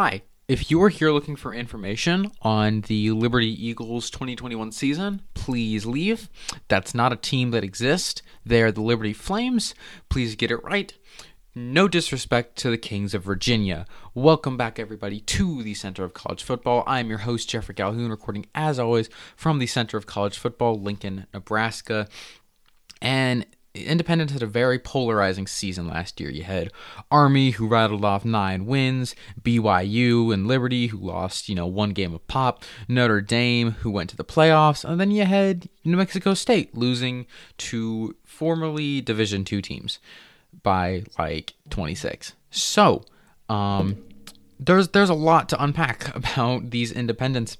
Hi. If you are here looking for information on the Liberty Eagles 2021 season, please leave. That's not a team that exists. They're the Liberty Flames. Please get it right. No disrespect to the Kings of Virginia. Welcome back, everybody, to the Center of College Football. I'm your host, Jeffrey Calhoun, recording as always from the Center of College Football, Lincoln, Nebraska. And Independents had a very polarizing season last year. You had Army, who rattled off nine wins, BYU and Liberty, who lost, you know, one game of pop, Notre Dame, who went to the playoffs, and then you had New Mexico State losing to formerly Division two teams by like 26. So, um, there's there's a lot to unpack about these independents.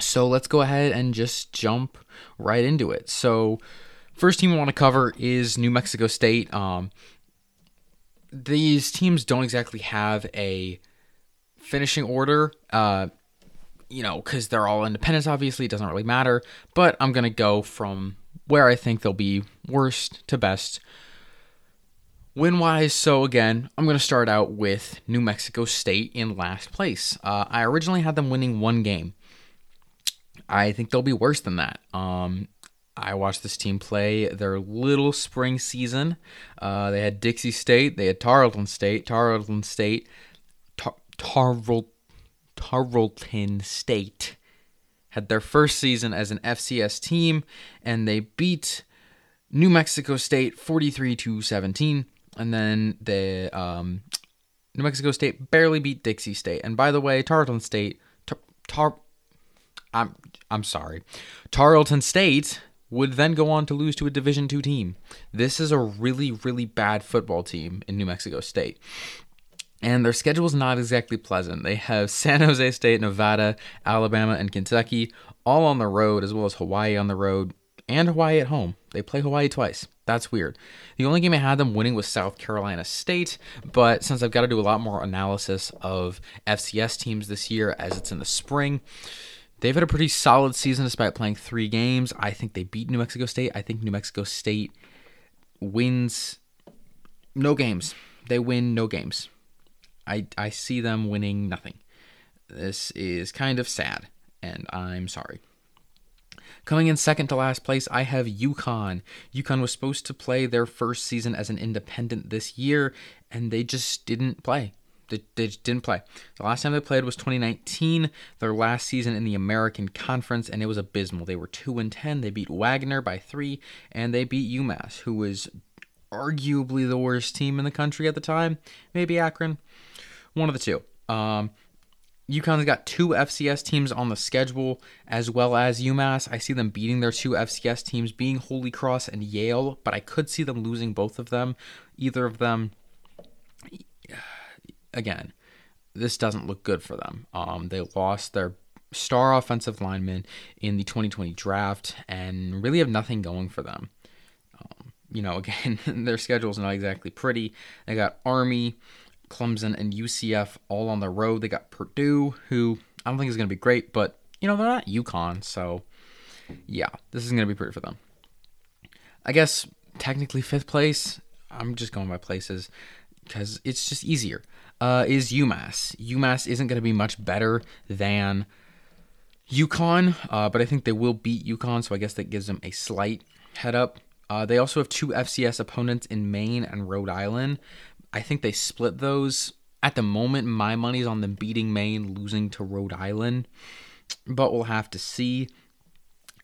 So let's go ahead and just jump right into it. So First team I want to cover is New Mexico State. Um, these teams don't exactly have a finishing order, uh, you know, because they're all independents, obviously. It doesn't really matter. But I'm going to go from where I think they'll be worst to best. Win wise, so again, I'm going to start out with New Mexico State in last place. Uh, I originally had them winning one game. I think they'll be worse than that. Um, I watched this team play their little spring season. Uh, they had Dixie State, they had Tarleton State, Tarleton State, Tar- Tarleton State had their first season as an FCS team, and they beat New Mexico State 43 to 17. And then the um, New Mexico State barely beat Dixie State. And by the way, Tarleton State, tar, tar I'm I'm sorry, Tarleton State would then go on to lose to a Division two team. This is a really, really bad football team in New Mexico State. And their schedule is not exactly pleasant. They have San Jose State, Nevada, Alabama, and Kentucky all on the road, as well as Hawaii on the road and Hawaii at home. They play Hawaii twice. That's weird. The only game I had them winning was South Carolina State, but since I've got to do a lot more analysis of FCS teams this year as it's in the spring, They've had a pretty solid season despite playing three games. I think they beat New Mexico State. I think New Mexico State wins no games. They win no games. I, I see them winning nothing. This is kind of sad, and I'm sorry. Coming in second to last place, I have UConn. UConn was supposed to play their first season as an independent this year, and they just didn't play. They, they didn't play. The last time they played was 2019, their last season in the American Conference, and it was abysmal. They were 2 and 10. They beat Wagner by 3, and they beat UMass, who was arguably the worst team in the country at the time. Maybe Akron. One of the two. Um, UConn's got two FCS teams on the schedule, as well as UMass. I see them beating their two FCS teams, being Holy Cross and Yale, but I could see them losing both of them. Either of them again, this doesn't look good for them. Um, they lost their star offensive lineman in the 2020 draft and really have nothing going for them. Um, you know, again, their schedule is not exactly pretty. They got Army, Clemson, and UCF all on the road. They got Purdue, who I don't think is going to be great, but, you know, they're not UConn. So, yeah, this is going to be pretty for them. I guess technically fifth place. I'm just going by places because it's just easier uh, is UMass. UMass isn't going to be much better than UConn, uh, but I think they will beat UConn, so I guess that gives them a slight head up. Uh, they also have two FCS opponents in Maine and Rhode Island. I think they split those. At the moment, my money's on them beating Maine, losing to Rhode Island, but we'll have to see.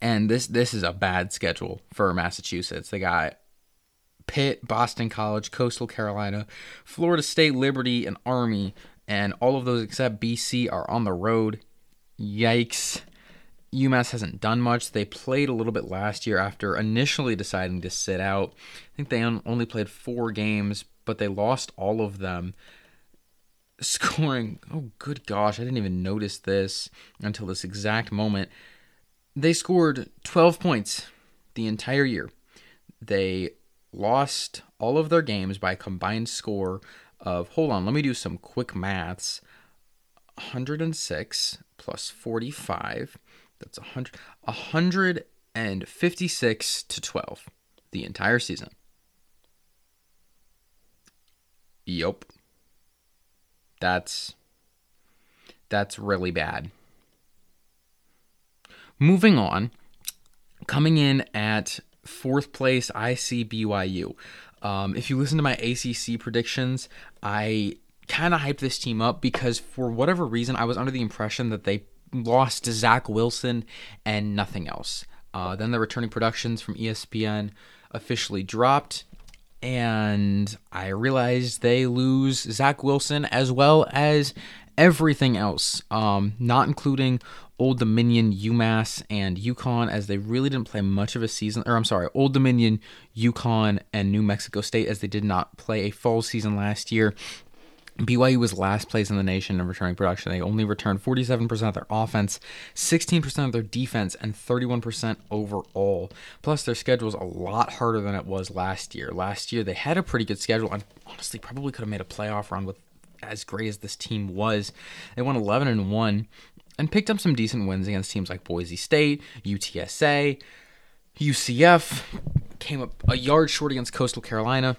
And this this is a bad schedule for Massachusetts. They got Pitt, Boston College, Coastal Carolina, Florida State, Liberty, and Army, and all of those except BC are on the road. Yikes. UMass hasn't done much. They played a little bit last year after initially deciding to sit out. I think they only played four games, but they lost all of them. Scoring, oh, good gosh, I didn't even notice this until this exact moment. They scored 12 points the entire year. They lost all of their games by a combined score of, hold on, let me do some quick maths 106 plus 45. That's 100, 156 to 12 the entire season. Yup. That's That's really bad. Moving on, coming in at fourth place, I see BYU. Um, if you listen to my ACC predictions, I kind of hyped this team up because for whatever reason, I was under the impression that they lost to Zach Wilson and nothing else. Uh, then the returning productions from ESPN officially dropped, and I realized they lose Zach Wilson as well as everything else, um, not including Old Dominion, UMass, and UConn, as they really didn't play much of a season. Or I'm sorry, Old Dominion, UConn, and New Mexico State, as they did not play a full season last year. BYU was last place in the nation in returning production. They only returned 47% of their offense, 16% of their defense, and 31% overall. Plus, their schedule is a lot harder than it was last year. Last year, they had a pretty good schedule and honestly probably could have made a playoff run with as great as this team was. They won 11 and 1 and picked up some decent wins against teams like Boise State, UTSA, UCF, came up a yard short against Coastal Carolina.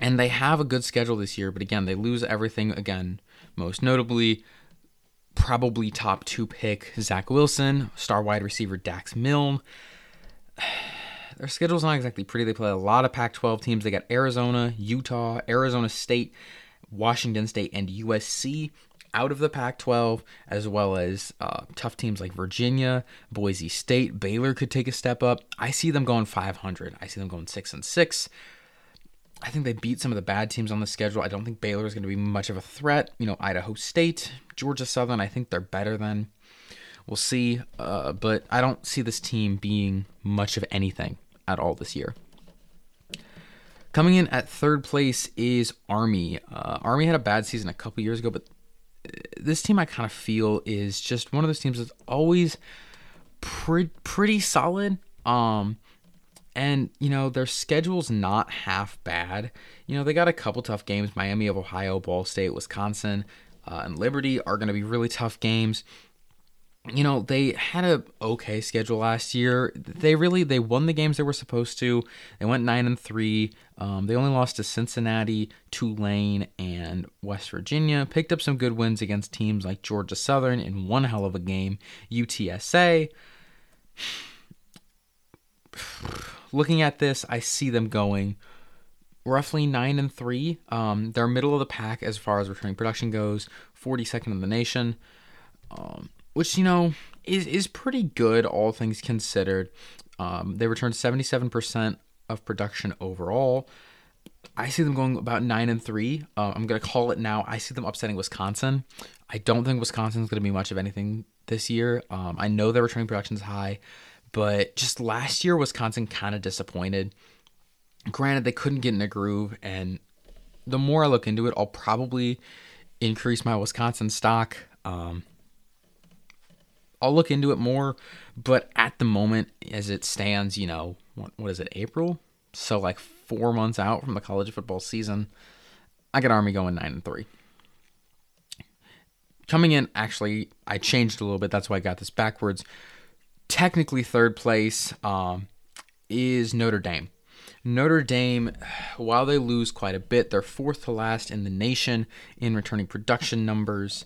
And they have a good schedule this year, but again, they lose everything again. Most notably, probably top two pick Zach Wilson, star wide receiver Dax Milne. Their schedule's not exactly pretty. They play a lot of Pac 12 teams. They got Arizona, Utah, Arizona State, Washington State, and USC out of the Pac 12, as well as uh, tough teams like Virginia, Boise State, Baylor could take a step up. I see them going 500. I see them going 6 and 6. I think they beat some of the bad teams on the schedule. I don't think Baylor is going to be much of a threat. You know, Idaho State, Georgia Southern, I think they're better than. We'll see. Uh, but I don't see this team being much of anything at all this year. Coming in at third place is Army. Uh, Army had a bad season a couple years ago, but uh, this team I kind of feel is just one of those teams that's always pre- pretty solid. Um, and, you know, their schedule's not half bad. You know, they got a couple tough games Miami of Ohio, Ball State, Wisconsin, uh, and Liberty are going to be really tough games. You know, they had a okay schedule last year. They really they won the games they were supposed to. They went nine and three. Um, they only lost to Cincinnati, Tulane, and West Virginia. Picked up some good wins against teams like Georgia Southern in one hell of a game. UTSA looking at this, I see them going roughly nine and three. Um, they're middle of the pack as far as returning production goes, 42nd in the nation, um, which you know is is pretty good all things considered. Um, they returned 77% of production overall. I see them going about nine and three. Uh, I'm gonna call it now. I see them upsetting Wisconsin. I don't think Wisconsin's gonna be much of anything this year. Um, I know their returning production is high. But just last year, Wisconsin kind of disappointed. Granted, they couldn't get in a groove, and the more I look into it, I'll probably increase my Wisconsin stock. Um, I'll look into it more, but at the moment, as it stands, you know, what, what is it, April? So like four months out from the college football season, I got Army going nine and three. Coming in, actually, I changed a little bit. That's why I got this backwards technically third place um, is Notre Dame. Notre Dame, while they lose quite a bit, they're fourth to last in the nation in returning production numbers.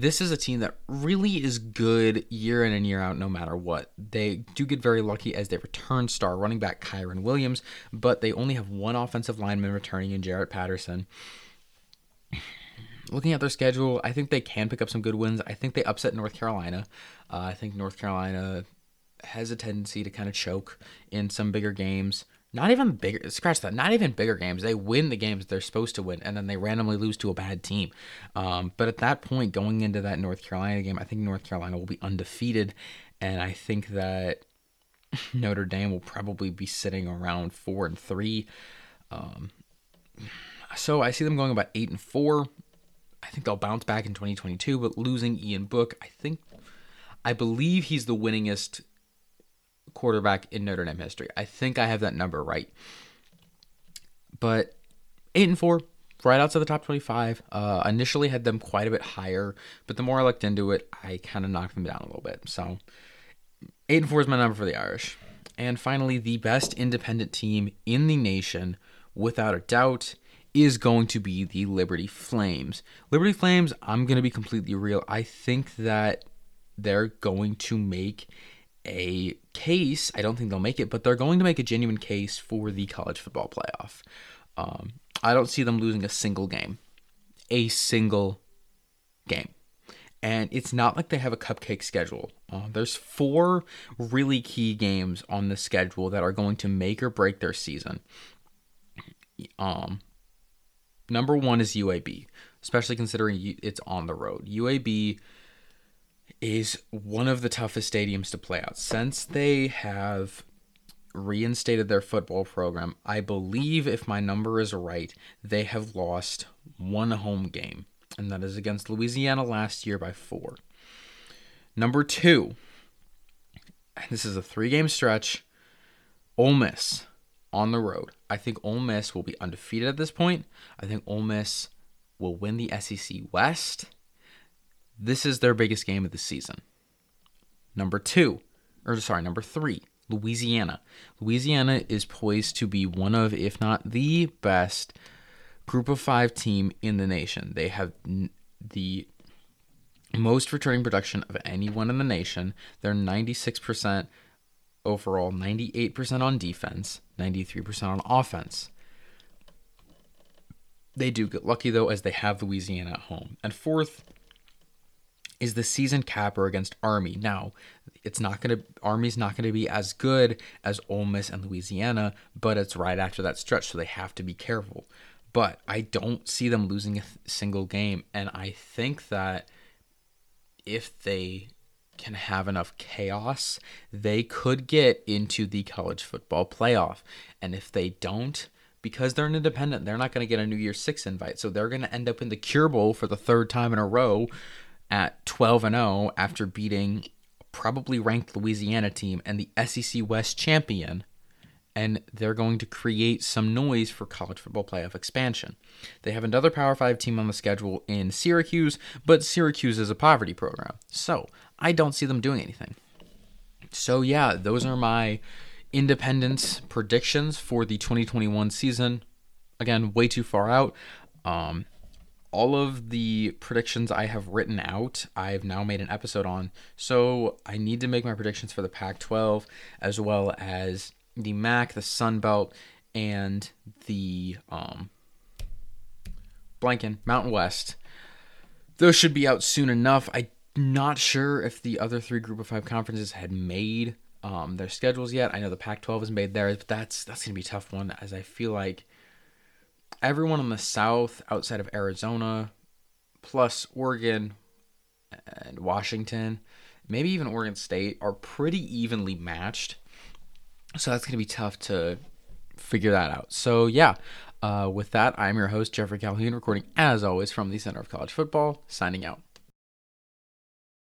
This is a team that really is good year in and year out, no matter what. They do get very lucky as they return star running back Kyren Williams, but they only have one offensive lineman returning in Jarrett Patterson. Looking at their schedule, I think they can pick up some good wins. I think they upset North Carolina. Uh, I think North Carolina has a tendency to kind of choke in some bigger games. Not even bigger, scratch that. Not even bigger games. They win the games they're supposed to win, and then they randomly lose to a bad team. Um, but at that point, going into that North Carolina game, I think North Carolina will be undefeated, and I think that Notre Dame will probably be sitting around four and three. Um, so I see them going about eight and four. I think they'll bounce back in 2022, but losing Ian Book, I think, I believe he's the winningest quarterback in Notre Dame history. I think I have that number right. But eight and four, right outside the top 25. Uh, initially had them quite a bit higher, but the more I looked into it, I kind of knocked them down a little bit. So eight and four is my number for the Irish. And finally, the best independent team in the nation, without a doubt, is going to be the Liberty Flames. Liberty Flames, I'm going to be completely real. I think that they're going to make a case. I don't think they'll make it, but they're going to make a genuine case for the college football playoff. Um, I don't see them losing a single game. A single game. And it's not like they have a cupcake schedule. Uh, there's four really key games on the schedule that are going to make or break their season. Um, number one is UAB, especially considering it's on the road. UAB is one of the toughest stadiums to play out since they have reinstated their football program. I believe, if my number is right, they have lost one home game, and that is against Louisiana last year by four. Number two, this is a three game stretch. Ole Miss on the road. I think Ole Miss will be undefeated at this point. I think Ole Miss will win the SEC West. This is their biggest game of the season. Number two, or sorry, number three, Louisiana. Louisiana is poised to be one of, if not the best, group of five team in the nation. They have the most returning production of anyone in the nation. They're 96% overall, 98% on defense, 93% on offense. They do get lucky though, as they have Louisiana at home. And fourth is the season capper against Army. Now, it's not going to Army's not going to be as good as Ole Miss and Louisiana, but it's right after that stretch, so they have to be careful. But I don't see them losing a th- single game, and I think that if they can have enough chaos, they could get into the college football playoff. And if they don't, because they're an independent, they're not going to get a New Year's Six invite. So they're going to end up in the Cure Bowl for the third time in a row at 12 and 0 after beating probably ranked Louisiana team and the SEC West champion and they're going to create some noise for college football playoff expansion. They have another Power 5 team on the schedule in Syracuse, but Syracuse is a poverty program. So, I don't see them doing anything. So, yeah, those are my independents predictions for the 2021 season. Again, way too far out. Um, all of the predictions I have written out, I've now made an episode on. So I need to make my predictions for the Pac 12 as well as the MAC, the Sun Belt, and the um, blanking Mountain West. Those should be out soon enough. I'm not sure if the other three Group of Five conferences had made um, their schedules yet. I know the Pac-12 has made theirs, but that's that's gonna be a tough one, as I feel like everyone in the South outside of Arizona, plus Oregon and Washington, maybe even Oregon State, are pretty evenly matched. So that's going to be tough to figure that out. So, yeah, uh, with that, I'm your host, Jeffrey Calhoun, recording as always from the Center of College Football, signing out.